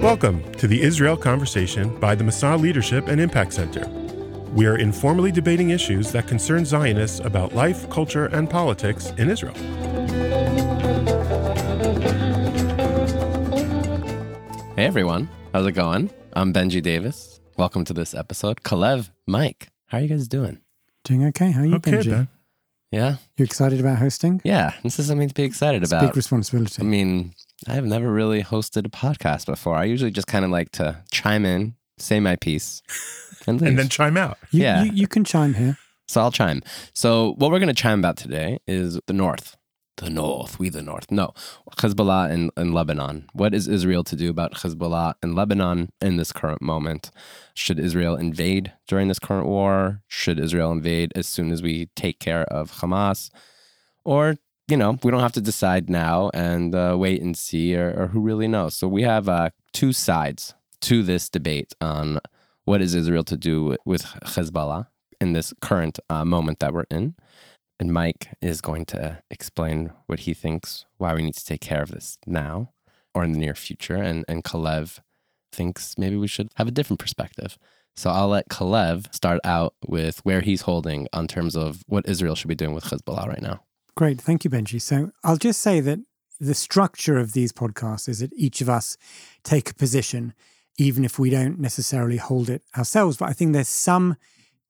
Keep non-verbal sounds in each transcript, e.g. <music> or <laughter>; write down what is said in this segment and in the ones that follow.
Welcome to the Israel Conversation by the Masa Leadership and Impact Center. We are informally debating issues that concern Zionists about life, culture, and politics in Israel. Hey everyone, how's it going? I'm Benji Davis. Welcome to this episode. Calev, Mike, how are you guys doing? Doing okay? How are you, Okay, Benji? Ben. Yeah, You excited about hosting? yeah. This is something to be excited It's about. big responsibility. I mean, I've never really hosted a podcast before. I usually just kind of like to chime in, say my piece, and, leave. <laughs> And then chime out. you, yeah. you, you can chime here. So I'll chime. So what we're going to chime about today is the North. The North, we the North. No, Hezbollah and, and Lebanon. What is Israel to do about Hezbollah and Lebanon in this current moment? Should Israel invade during this current war? Should Israel invade as soon as we take care of Hamas? Or, you know, we don't have to decide now and uh, wait and see, or, or who really knows? So we have uh, two sides to this debate on what is Israel to do with Hezbollah in this current uh, moment that we're in. And Mike is going to explain what he thinks, why we need to take care of this now or in the near future. And, and Calev thinks maybe we should have a different perspective. So I'll let Calev start out with where he's holding on terms of what Israel should be doing with Hezbollah right now. Great. Thank you, Benji. So I'll just say that the structure of these podcasts is that each of us take a position, even if we don't necessarily hold it ourselves. But I think there's some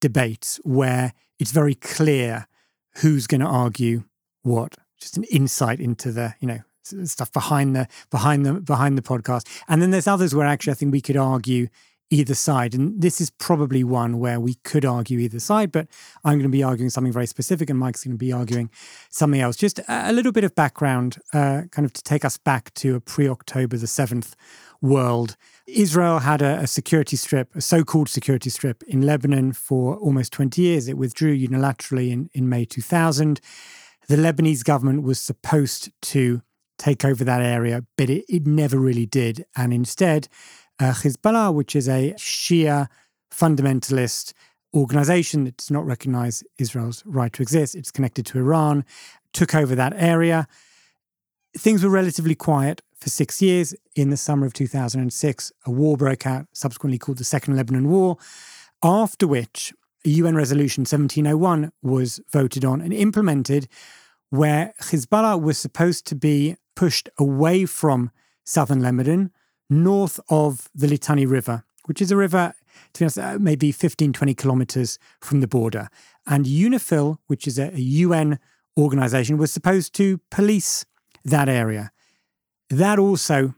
debates where it's very clear who's going to argue what, just an insight into the, you know, stuff behind the behind the behind the podcast. And then there's others where actually I think we could argue either side. And this is probably one where we could argue either side, but I'm going to be arguing something very specific and Mike's going to be arguing something else. Just a little bit of background, uh, kind of to take us back to a pre October the 7th world. Israel had a, a security strip, a so called security strip in Lebanon for almost 20 years. It withdrew unilaterally in, in May 2000. The Lebanese government was supposed to take over that area, but it, it never really did. And instead, uh, Hezbollah, which is a Shia fundamentalist organization that does not recognize Israel's right to exist, it's connected to Iran, took over that area. Things were relatively quiet for six years. In the summer of 2006, a war broke out, subsequently called the Second Lebanon War, after which a UN resolution 1701 was voted on and implemented, where Hezbollah was supposed to be pushed away from southern Lebanon, north of the Litani River, which is a river, to be honest, uh, maybe 15, 20 kilometers from the border. And UNIFIL, which is a, a UN organization, was supposed to police that area. That also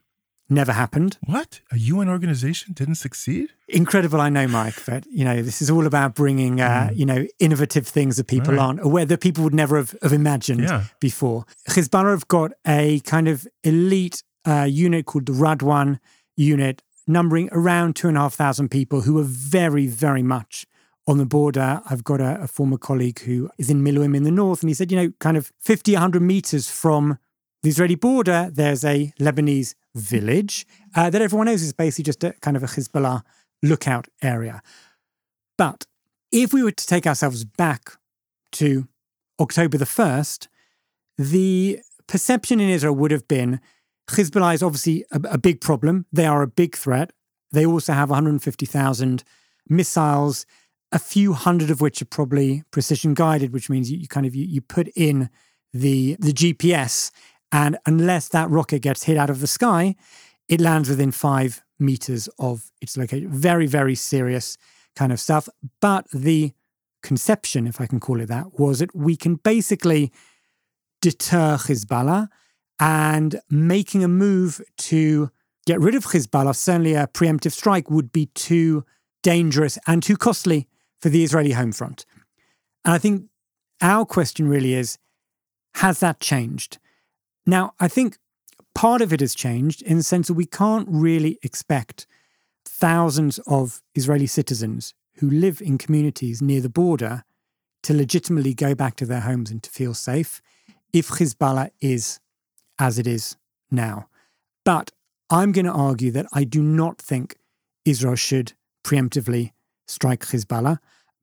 never happened. What? A UN organization didn't succeed? Incredible, I know, Mike, but you know this is all about bringing, uh, you know, innovative things that people Right. aren't aware that people would never have, have imagined Yeah. before. Hezbollah have got a kind of elite uh, unit called the Radwan unit, numbering around two and a half thousand people who are very, very much on the border. I've got a, a former colleague who is in Miluim in the north, and he said, you know, kind of 50, 100 meters from the Israeli border, there's a Lebanese village uh, that everyone knows is basically just a kind of a Hezbollah lookout area. But if we were to take ourselves back to October the 1st, the perception in Israel would have been Hezbollah is obviously a, a big problem. They are a big threat. They also have 150,000 missiles, a few hundred of which are probably precision guided, which means you, you kind of you, you put in the the GPS, and unless that rocket gets hit out of the sky, it lands within five meters of its location. Very, very serious kind of stuff. But the conception, if I can call it that, was that we can basically deter Hezbollah and making a move to get rid of Hezbollah, certainly a preemptive strike, would be too dangerous and too costly for the Israeli home front. And I think our question really is has that changed? Now, I think part of it has changed in the sense that we can't really expect thousands of Israeli citizens who live in communities near the border to legitimately go back to their homes and to feel safe if Hezbollah is as it is now. But I'm going to argue that I do not think Israel should preemptively strike Hezbollah.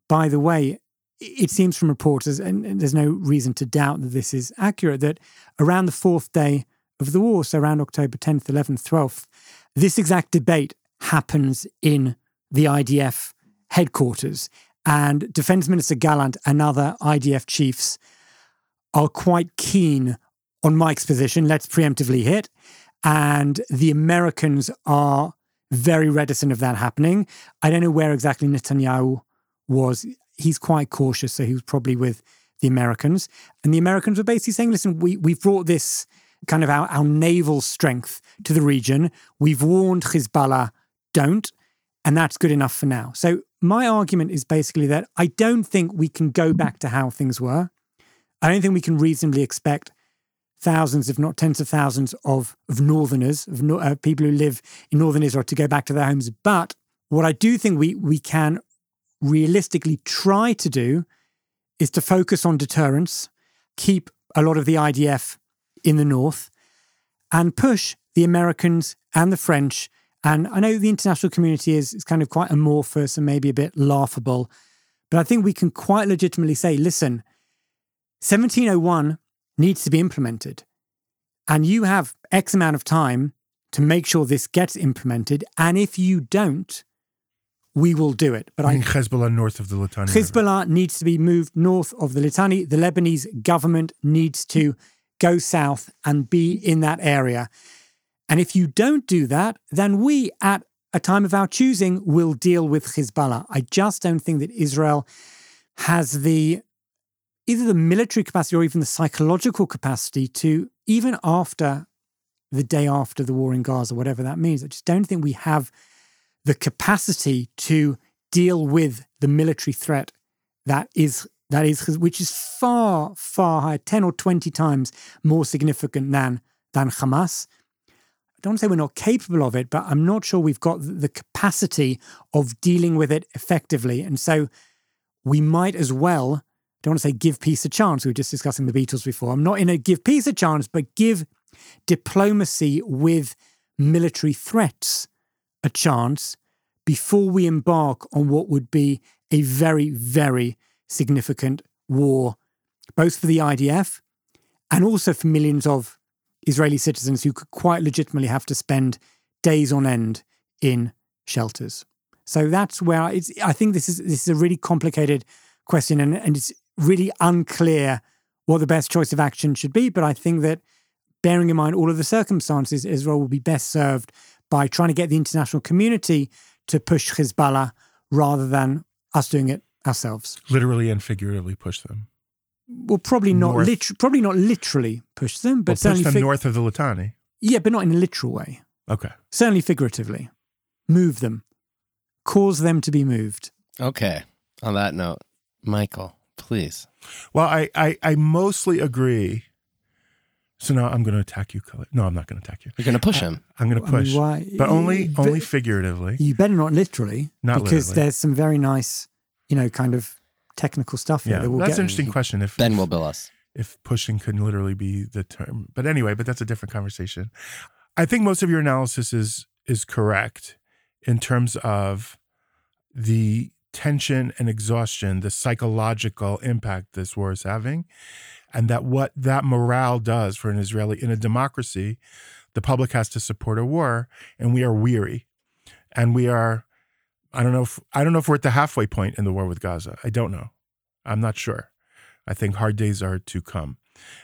By the way, it seems from reporters, and there's no reason to doubt that this is accurate, that around the fourth day of the war, so around October 10th, 11th, 12th, this exact debate happens in the IDF headquarters. And Defense Minister Gallant and other IDF chiefs are quite keen on Mike's position. Let's preemptively hit. And the Americans are very reticent of that happening. I don't know where exactly Netanyahu was. He's quite cautious, so he was probably with the Americans. And the Americans were basically saying, listen, we, we've brought this kind of our, our naval strength to the region. We've warned Hezbollah, don't. And that's good enough for now. So my argument is basically that I don't think we can go back to how things were. I don't think we can reasonably expect thousands, if not tens of thousands, of, of northerners, of no, uh, people who live in northern Israel to go back to their homes. But what I do think we, we can realistically try to do is to focus on deterrence, keep a lot of the IDF in the north, and push the Americans and the French. And I know the international community is, is kind of quite amorphous and maybe a bit laughable, but I think we can quite legitimately say listen, 1701 needs to be implemented. And you have X amount of time to make sure this gets implemented. And if you don't, we will do it. But I think Hezbollah north of the Litani. Hezbollah River. needs to be moved north of the Litani. The Lebanese government needs to go south and be in that area. And if you don't do that, then we, at a time of our choosing, will deal with Hezbollah. I just don't think that Israel has the either the military capacity or even the psychological capacity to, even after the day after the war in Gaza, whatever that means, I just don't think we have the capacity to deal with the military threat that is that is which is far far higher 10 or 20 times more significant than than Hamas. I don't say we're not capable of it but I'm not sure we've got the capacity of dealing with it effectively. And so we might as well don't want to say give peace a chance we were just discussing the Beatles before I'm not in a give peace a chance but give diplomacy with military threats a chance before we embark on what would be a very, very significant war, both for the IDF and also for millions of Israeli citizens who could quite legitimately have to spend days on end in shelters. So that's where it's, I think this is this is a really complicated question, and, and it's really unclear what the best choice of action should be. But I think that bearing in mind all of the circumstances, Israel will be best served by trying to get the international community to push Hezbollah rather than us doing it ourselves. Literally and figuratively push them. Well, probably not lit- probably not literally push them, but well, certainly push them fig- north of the Litani. Yeah, but not in a literal way. Okay. Certainly figuratively. Move them. Cause them to be moved. Okay. On that note, Michael, please. Well, I, I, I mostly agree so now I'm going to attack you, Khalid. No, I'm not going to attack you. You're going to push him. I'm going to push, I mean, but only but only figuratively. You better not literally, not because literally. there's some very nice, you know, kind of technical stuff here. Yeah, that we'll that's get. an interesting question. If Ben will bill us. If pushing could literally be the term, but anyway, but that's a different conversation. I think most of your analysis is is correct in terms of the tension and exhaustion, the psychological impact this war is having and that what that morale does for an Israeli in a democracy, the public has to support a war, and we are weary, and we are. I don't know if I don't know if we're at the halfway point in the war with Gaza. I don't know. I'm not sure. I think hard days are to come,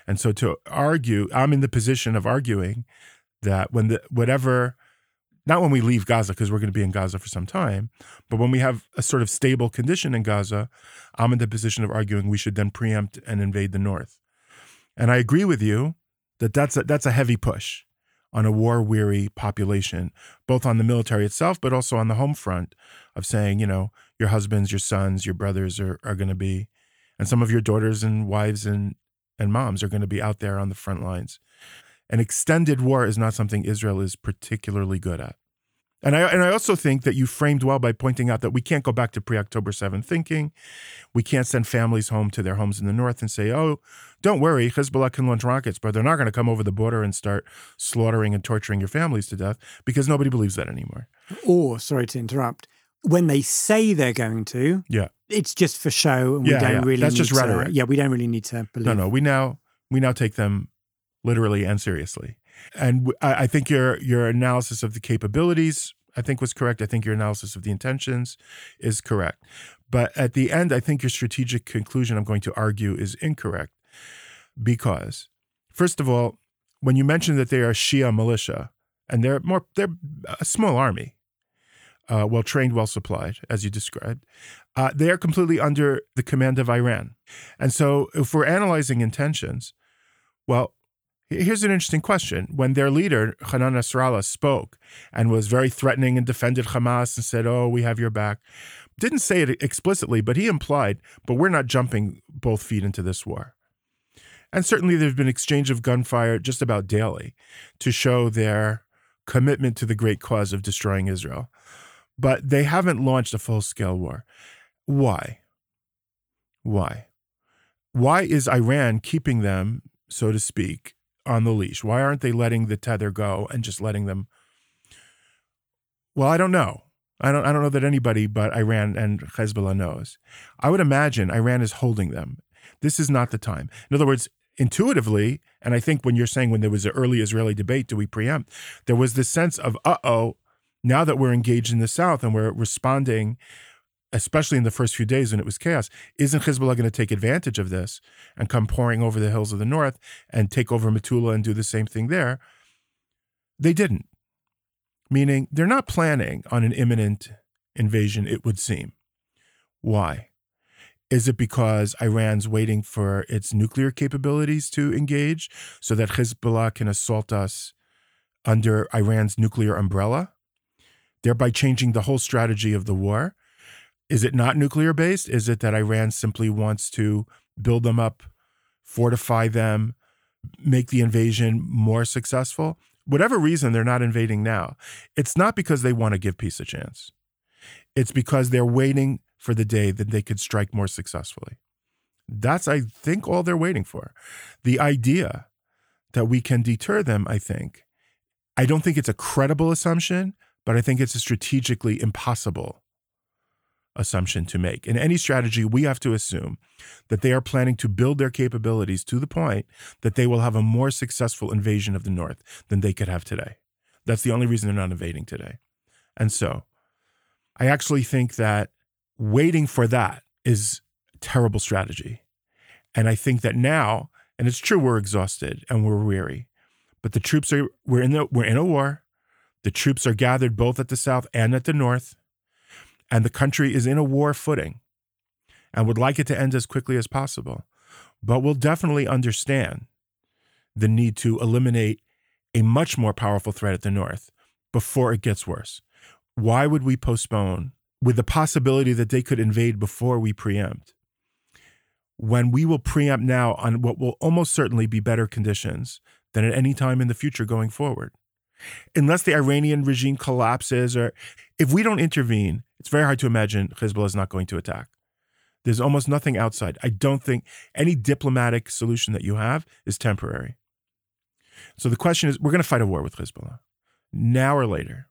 and so to argue, I'm in the position of arguing that when the whatever not when we leave Gaza, because we're going to be in Gaza for some time, but when we have a sort of stable condition in Gaza, I'm in the position of arguing we should then preempt and invade the north. And I agree with you that that's a, that's a heavy push on a war weary population, both on the military itself, but also on the home front of saying, you know, your husbands, your sons, your brothers are, are going to be, and some of your daughters and wives and, and moms are going to be out there on the front lines. An extended war is not something Israel is particularly good at. And I and I also think that you framed well by pointing out that we can't go back to pre-October 7 thinking. We can't send families home to their homes in the north and say, "Oh, don't worry, Hezbollah can launch rockets, but they're not going to come over the border and start slaughtering and torturing your families to death because nobody believes that anymore." Or, sorry to interrupt, when they say they're going to, yeah, it's just for show, and we don't yeah. really. That's just to, rhetoric. Yeah, we don't really need to believe. No, no, we now we now take them literally and seriously. And I think your your analysis of the capabilities, I think, was correct. I think your analysis of the intentions is correct. But at the end, I think your strategic conclusion, I'm going to argue, is incorrect. Because, first of all, when you mention that they are Shia militia, and they're more they're a small army, uh, well trained, well supplied, as you described, uh, they are completely under the command of Iran. And so, if we're analyzing intentions, well, here's an interesting question. When their leader, Hassan Nasrallah, spoke and was very threatening and defended Hamas and said, Oh, we have your back, didn't say it explicitly, but he implied, but we're not jumping both feet into this war. And certainly there's been exchange of gunfire just about daily to show their commitment to the great cause of destroying Israel. But they haven't launched a full scale war. Why? Why? Why is Iran keeping them, so to speak, on the leash? Why aren't they letting the tether go and just letting them? Well, I don't know. I don't. I don't know that anybody but Iran and Hezbollah knows. I would imagine Iran is holding them. This is not the time. In other words, intuitively, and I think when you're saying when there was an early Israeli debate, do we preempt? There was this sense of, uh oh, now that we're engaged in the south and we're responding, especially in the first few days when it was chaos, isn't Hezbollah going to take advantage of this and come pouring over the hills of the north and take over Metula and do the same thing there? They didn't. Meaning they're not planning on an imminent invasion, it would seem. Why? Is it because Iran's waiting for its nuclear capabilities to engage so that Hezbollah can assault us under Iran's nuclear umbrella, thereby changing the whole strategy of the war? Is it not nuclear based? Is it that Iran simply wants to build them up, fortify them, make the invasion more successful? Whatever reason they're not invading now, it's not because they want to give peace a chance. It's because they're waiting for the day that they could strike more successfully. That's, I think, all they're waiting for. The idea that we can deter them, I think, I don't think it's a credible assumption, but I think it's a strategically impossible assumption to make. In any strategy, we have to assume that they are planning to build their capabilities to the point that they will have a more successful invasion of the North than they could have today. That's the only reason they're not invading today. And so I actually think that waiting for that is terrible strategy. And I think that now, and it's true we're exhausted and we're weary, but the troops are we're in the we're in a war. The troops are gathered both at the south and at the north and the country is in a war footing and would like it to end as quickly as possible, but will definitely understand the need to eliminate a much more powerful threat at the north before it gets worse. Why would we postpone with the possibility that they could invade before we preempt? When we will preempt now on what will almost certainly be better conditions than at any time in the future going forward. Unless the Iranian regime collapses or if we don't intervene, it's very hard to imagine Hezbollah is not going to attack. There's almost nothing outside. I don't think any diplomatic solution that you have is temporary. So the question is we're going to fight a war with Hezbollah now or later.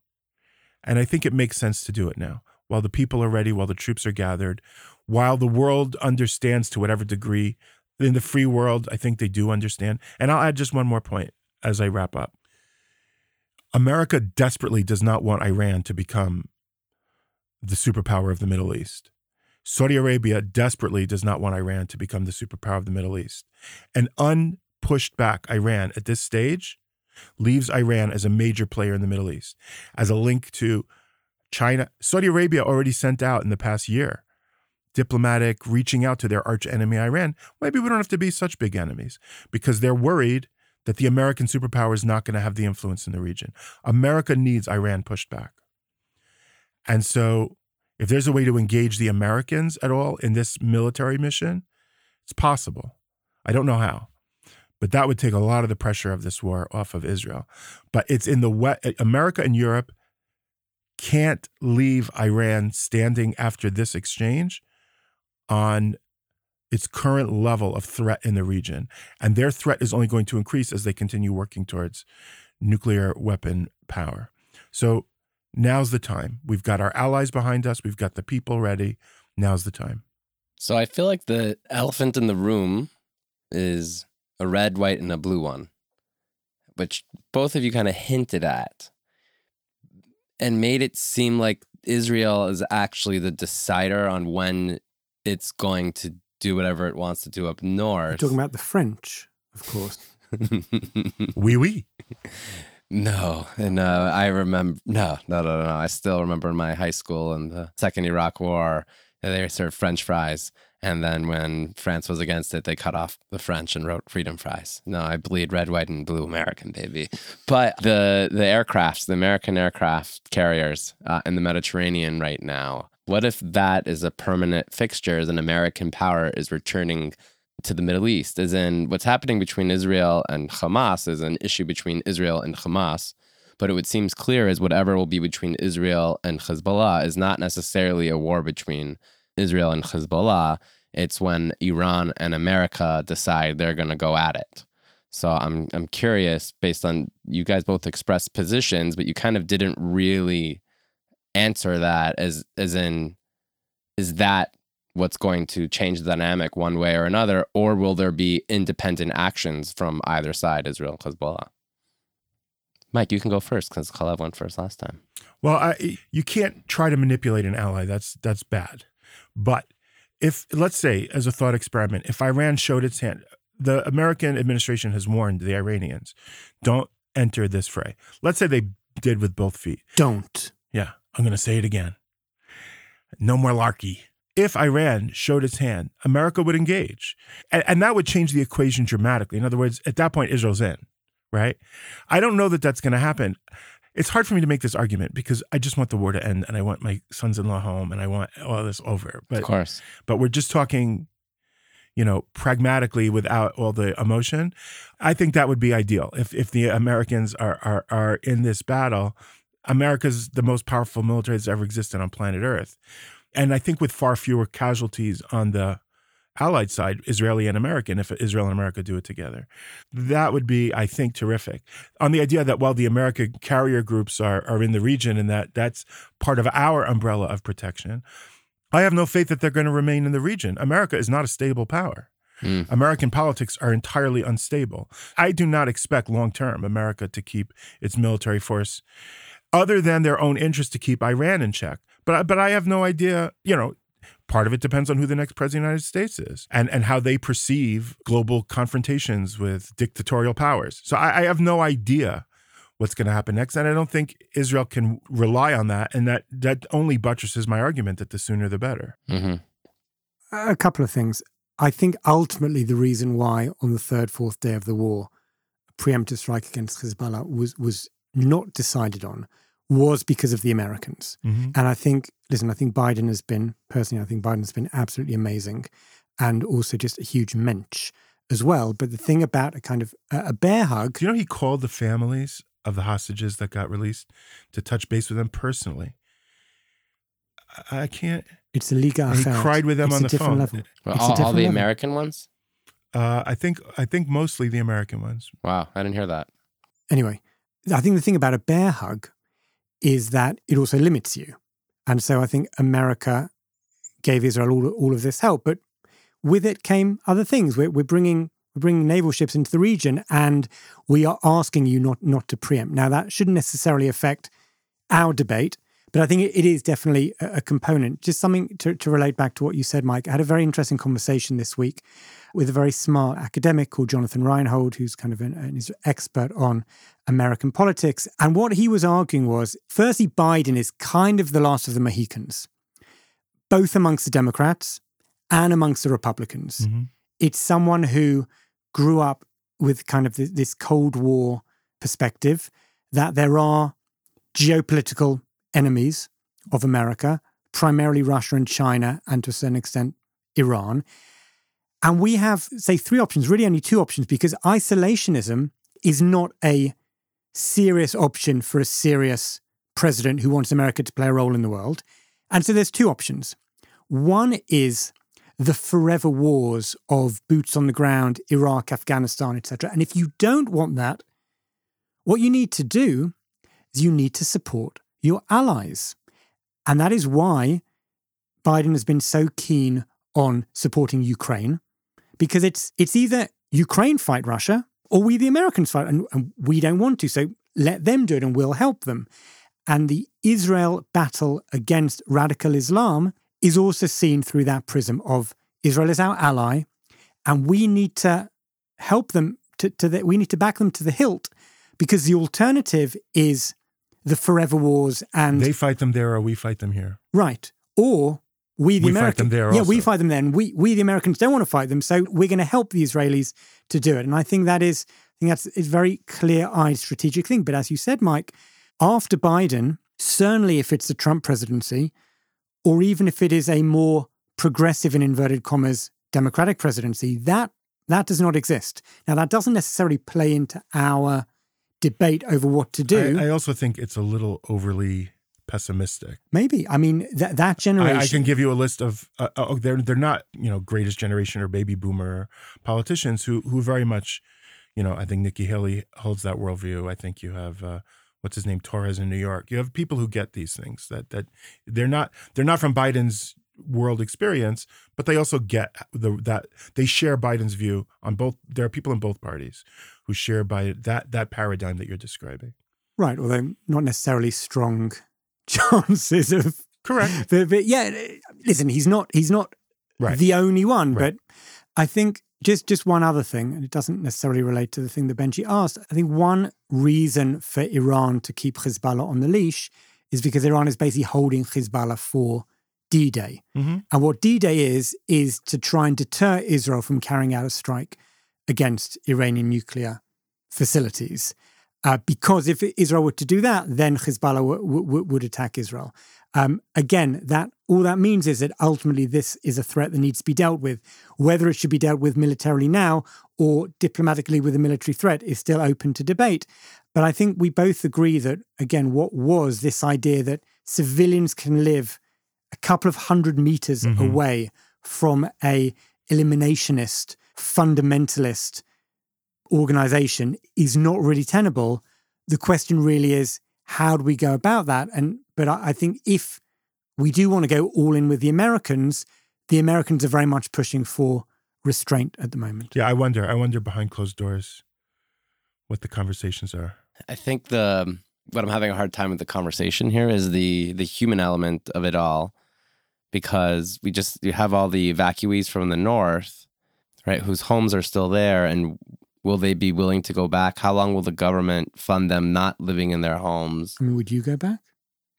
And I think it makes sense to do it now while the people are ready, while the troops are gathered, while the world understands to whatever degree. In the free world, I think they do understand. And I'll add just one more point as I wrap up. America desperately does not want Iran to become the superpower of the Middle East. Saudi Arabia desperately does not want Iran to become the superpower of the Middle East. An unpushed back Iran at this stage leaves Iran as a major player in the Middle East, as a link to China. Saudi Arabia already sent out in the past year diplomatic reaching out to their arch enemy Iran. Maybe we don't have to be such big enemies because they're worried that the American superpower is not going to have the influence in the region. America needs Iran pushed back. And so, if there's a way to engage the Americans at all in this military mission, it's possible. I don't know how, but that would take a lot of the pressure of this war off of Israel. But it's in the West, America and Europe can't leave Iran standing after this exchange on its current level of threat in the region. And their threat is only going to increase as they continue working towards nuclear weapon power. So now's the time. We've got our allies behind us, we've got the people ready. Now's the time. So I feel like the elephant in the room is a red, white, and a blue one. which both of you kind of hinted at and made it seem like Israel is actually the decider on when it's going to do whatever it wants to do up north. You're talking about the French, of course. <laughs> Oui, oui. No, and uh, I remember no, no, no, no. I still remember in my high school in the Second Iraq War, they served French fries, and then when France was against it, they cut off the French and wrote freedom fries. No, I bleed red, white, and blue American, baby. But the the aircrafts, the American aircraft carriers uh, in the Mediterranean right now. What if that is a permanent fixture as an American power is returning to the Middle East, as in what's happening between Israel and Hamas is an issue between Israel and Hamas. But it would seems clear as whatever will be between Israel and Hezbollah is not necessarily a war between Israel and Hezbollah. It's when Iran and America decide they're going to go at it. So I'm I'm curious, based on you guys both expressed positions, but you kind of didn't really answer that as as in is that what's going to change the dynamic one way or another, or will there be independent actions from either side, Israel and Hezbollah? Mike, you can go first because Calev went first last time. Well, I, you can't try to manipulate an ally. That's that's bad. But if let's say, as a thought experiment, if Iran showed its hand, the American administration has warned the Iranians, don't enter this fray. Let's say they did with both feet. Don't. Yeah, I'm going to say it again. No more larky. If Iran showed its hand, America would engage. And, and, that would change the equation dramatically. In other words, at that point, Israel's in, right? I don't know that that's going to happen. It's hard for me to make this argument because I just want the war to end and I want my sons in law home and I want all this over. But, of course. But we're just talking, you know, pragmatically without all the emotion. I think that would be ideal. If, if the Americans are, are, are in this battle, America's the most powerful military that's ever existed on planet Earth and I think with far fewer casualties on the Allied side, Israeli and American, if Israel and America do it together. That would be, I think, terrific. On the idea that while the American carrier groups are, are in the region and that that's part of our umbrella of protection, I have no faith that they're going to remain in the region. America is not a stable power. Mm. American politics are entirely unstable. I do not expect long term America to keep its military force, other than their own interest to keep Iran in check. But but I have no idea. You know, part of it depends on who the next president of the United States is and and how they perceive global confrontations with dictatorial powers. So I, I have no idea what's going to happen next, and I don't think Israel can rely on that. And that that only buttresses my argument that the sooner the better. Mm-hmm. A couple of things. I think ultimately the reason why on the third, fourth day of the war, a preemptive strike against Hezbollah was was not decided on was because of the Americans. Mm-hmm. And I think, listen, I think Biden has been, personally, I think Biden has been absolutely amazing and also just a huge mensch as well. But the thing about a kind of a bear hug. Do you know he called the families of the hostages that got released to touch base with them personally? I can't. It's a legal He cried with them it's on the phone. Level. Well, all, all, the level. American ones. Uh, I think I think mostly the American ones. Wow, I didn't hear that. Anyway, I think the thing about a bear hug is that it also limits you. And so I think America gave Israel all, all of this help, but with it came other things. We're, we're bringing bringing naval ships into the region, and we are asking you not not to preempt. Now that shouldn't necessarily affect our debate, but I think it, it is definitely a, a component. Just something to, to relate back to what you said, Mike. I had a very interesting conversation this week with a very smart academic called Jonathan Rynhold, who's kind of an, an expert on American politics. And what he was arguing was firstly, Biden is kind of the last of the Mohicans, both amongst the Democrats and amongst the Republicans. Mm-hmm. It's someone who grew up with kind of this Cold War perspective that there are geopolitical enemies of America, primarily Russia and China, and to a certain extent, Iran. And we have, say, three options, really only two options, because isolationism is not a serious option for a serious president who wants America to play a role in the world. And so there's two options. One is the forever wars of boots on the ground, Iraq, Afghanistan, etc. And if you don't want that, what you need to do is you need to support your allies. And that is why Biden has been so keen on supporting Ukraine because it's it's either Ukraine fight Russia or we, the Americans, fight, and, and we don't want to. So let them do it and we'll help them. And the Israel battle against radical Islam is also seen through that prism of Israel is our ally, and we need to help them to, to the, we need to back them to the hilt because the alternative is the forever wars and They fight them there or we fight them here. right. Or we the We Americans yeah we fight them then. We we the Americans don't want to fight them so we're going to help the Israelis to do it. And I think that is I think that's a very clear eyed strategic thing. But as you said Mike after Biden certainly if it's the Trump presidency or even if it is a more progressive in inverted commas democratic presidency that that does not exist. Now that doesn't necessarily play into our debate over what to do I, I also think it's a little overly pessimistic. maybe i mean that that generation I, I can give you a list of uh, oh, they're they're not you know greatest generation or baby boomer politicians who who very much you know I think Nikki Haley holds that worldview. I think you have uh, what's his name Torres in New York. You have people who get these things that that they're not they're not from Biden's world experience, but they also get the that they share Biden's view on both. There are people in both parties who share by that that paradigm that you're describing. Right, although not necessarily strong <laughs> chances of. Correct. <laughs> But, but yeah, listen, he's not he's not Right. the only one. Right. But I think just just one other thing, and it doesn't necessarily relate to the thing that Benji asked. I think one reason for Iran to keep Hezbollah on the leash is because Iran is basically holding Hezbollah for D-Day. Mhm. And what D-Day is is to try and deter Israel from carrying out a strike against Iranian nuclear facilities. Uh, because if Israel were to do that, then Hezbollah w- w- would attack Israel. Um, again, that all that means is that ultimately this is a threat that needs to be dealt with. Whether it should be dealt with militarily now or diplomatically with a military threat is still open to debate. But I think we both agree that again, what was this idea that civilians can live a couple of hundred meters Mhm. away from a eliminationist, fundamentalist organization is not really tenable. The question really is how do we go about that? And but I, I think if we do want to go all in with the Americans, the Americans are very much pushing for restraint at the moment. Yeah, I wonder. I wonder behind closed doors what the conversations are. I think the what I'm having a hard time with the conversation here is the the human element of it all, because we just you have all the evacuees from the north, right, whose homes are still there, and will they be willing to go back? How long will the government fund them not living in their homes? I mean, would you go back?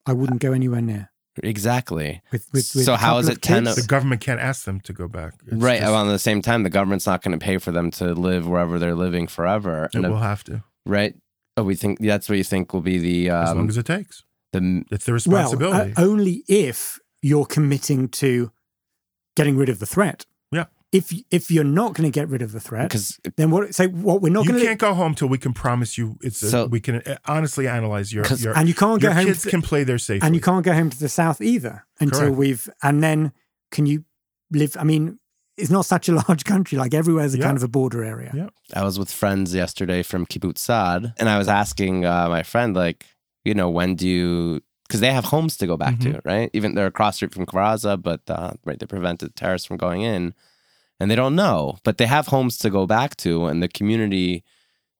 I wouldn't go anywhere near. Exactly. With, with, with So a how couple is of it 10 kids? The government can't ask them to go back. It's right. just- Well, at the same time, the government's not going to pay for them to live wherever they're living forever. it And, will have to, right. Oh, we think that's what you think will be the as long um, as it takes. the It's the Well, responsibility. uh, only if you're committing to getting rid of the threat. Yeah. If if you're not going to get rid of the threat, because then what? Say what we're not you going to. can't go home till we can promise you it's. A, So- we can uh, honestly analyze your 'Cause- your, and you can't go home. kids to, can play there safely. and you can't go home to the south either until Correct. we've. And then can you live? I mean, it's not such a <laughs> large country. Like everywhere's a Yeah. kind of a border area. Yeah. I was with friends yesterday from Kibbutz Sa'ad, and I was asking uh, my friend, like, you know, when do you? Because they have homes to go back to, right? Even they're across the street from Kfar Aza, but uh, right, they prevented terrorists from going in, and they don't know, but they have homes to go back to, and the community,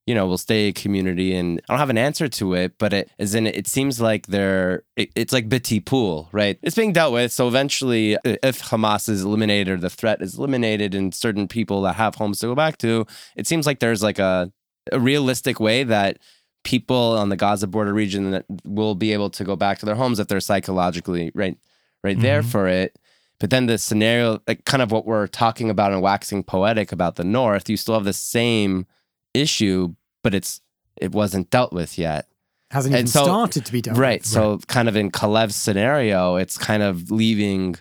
you know, will stay a community. And I don't have an answer to it, but it is in. It seems like they're. It, it's like biti pool, right? It's being dealt with. So eventually, if Hamas is eliminated or the threat is eliminated, and certain people that have homes to go back to, it seems like there's like a a realistic way that people on the Gaza border region that will be able to go back to their homes if they're psychologically right right there Mhm. for it. But then the scenario, like kind of what we're talking about and waxing poetic about the North, you still have the same issue, but it's it wasn't dealt with yet. Hasn't And even so- started to be done. Right. So kind of in Calev's scenario, it's kind of leaving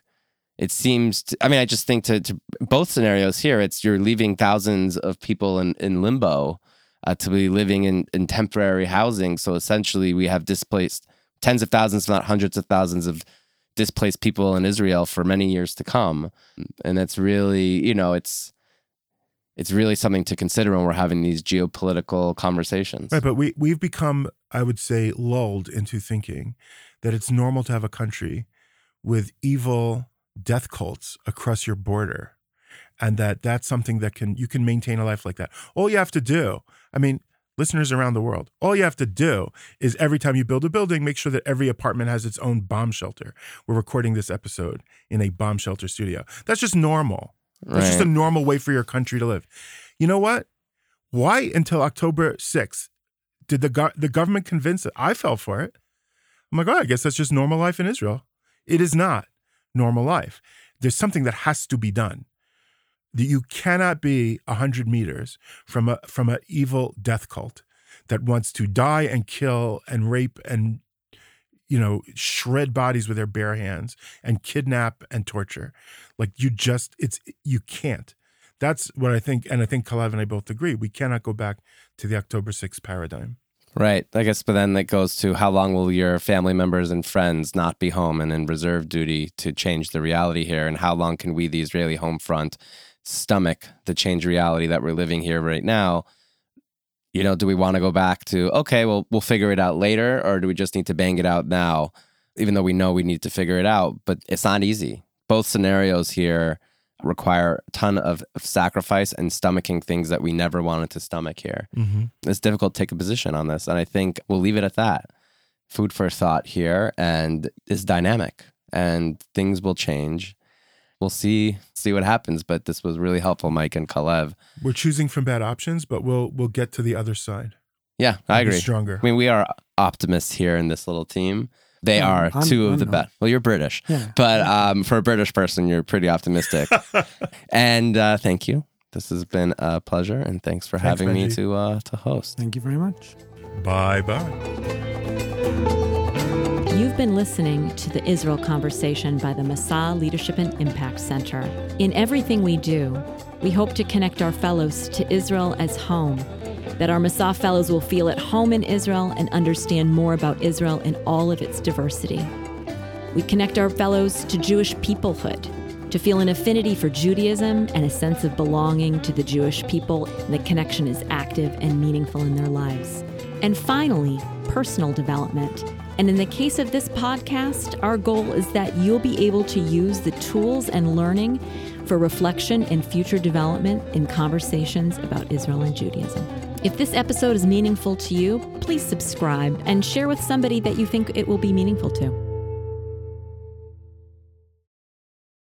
it seems to, I mean, I just think to, to both scenarios here, it's you're leaving thousands of people in, in limbo uh, to be living in, in temporary housing. So essentially we have displaced tens of thousands, if not hundreds of thousands of displaced people in Israel for many years to come. And that's really, you know, it's it's really something to consider when we're having these geopolitical conversations. Right, but we we've become, I would say, lulled into thinking that it's normal to have a country with evil death cults across your border, and that that's something that can you can maintain a life like that. All you have to do, I mean, listeners around the world, all you have to do is every time you build a building, make sure that every apartment has its own bomb shelter. We're recording this episode in a bomb shelter studio. That's just normal. That's just a normal way for your country to live. You know what? Why until October 6th did the go- the government convince it? I fell for it. I'm like, oh, I guess that's just normal life in Israel. It is not normal life. There's something that has to be done. That you cannot be hundred meters from a from an evil death cult that wants to die and kill and rape and you know shred bodies with their bare hands and kidnap and torture. Like you just it's you can't. That's what I think, and I think Calev and I both agree. We cannot go back to the October 6th paradigm. Right. I guess, but then that goes to how long will your family members and friends not be home and in reserve duty to change the reality here? And how long can we, the Israeli home front, stomach the change reality that we're living here right now? You know, do we want to go back to, okay, well, we'll figure it out later, or do we just need to bang it out now, even though we know we need to figure it out? But it's not easy. Both scenarios here require a ton of, of sacrifice and stomaching things that we never wanted to stomach here Mm-hmm. it's difficult to take a position on this. And I think we'll leave it at that. Food for thought here and is dynamic and things will change. We'll see see what happens. But this was really helpful, Mike and Calev. We're choosing from bad options, but we'll we'll get to the other side. Yeah, I We'll agree. Stronger. I mean, we are optimists here in this little team. They Yeah, are I'm- 2 of I'm the not. best. Well, you're British, Yeah. but um, for a British person, you're pretty optimistic. <laughs> and uh, thank you. This has been a pleasure, and thanks for Thanks, having me to uh, to host. Thank you very much. bye bye. You've been listening to the Israel Conversation by the Masa Leadership and Impact Center. In everything we do, we hope to connect our fellows to Israel as home, that our Masa fellows will feel at home in Israel and understand more about Israel in all of its diversity. We connect our fellows to Jewish peoplehood, to feel an affinity for Judaism and a sense of belonging to the Jewish people. And the connection is active and meaningful in their lives. And finally, personal development. And in the case of this podcast, our goal is that you'll be able to use the tools and learning for reflection and future development in conversations about Israel and Judaism. If this episode is meaningful to you, please subscribe and share with somebody that you think it will be meaningful to.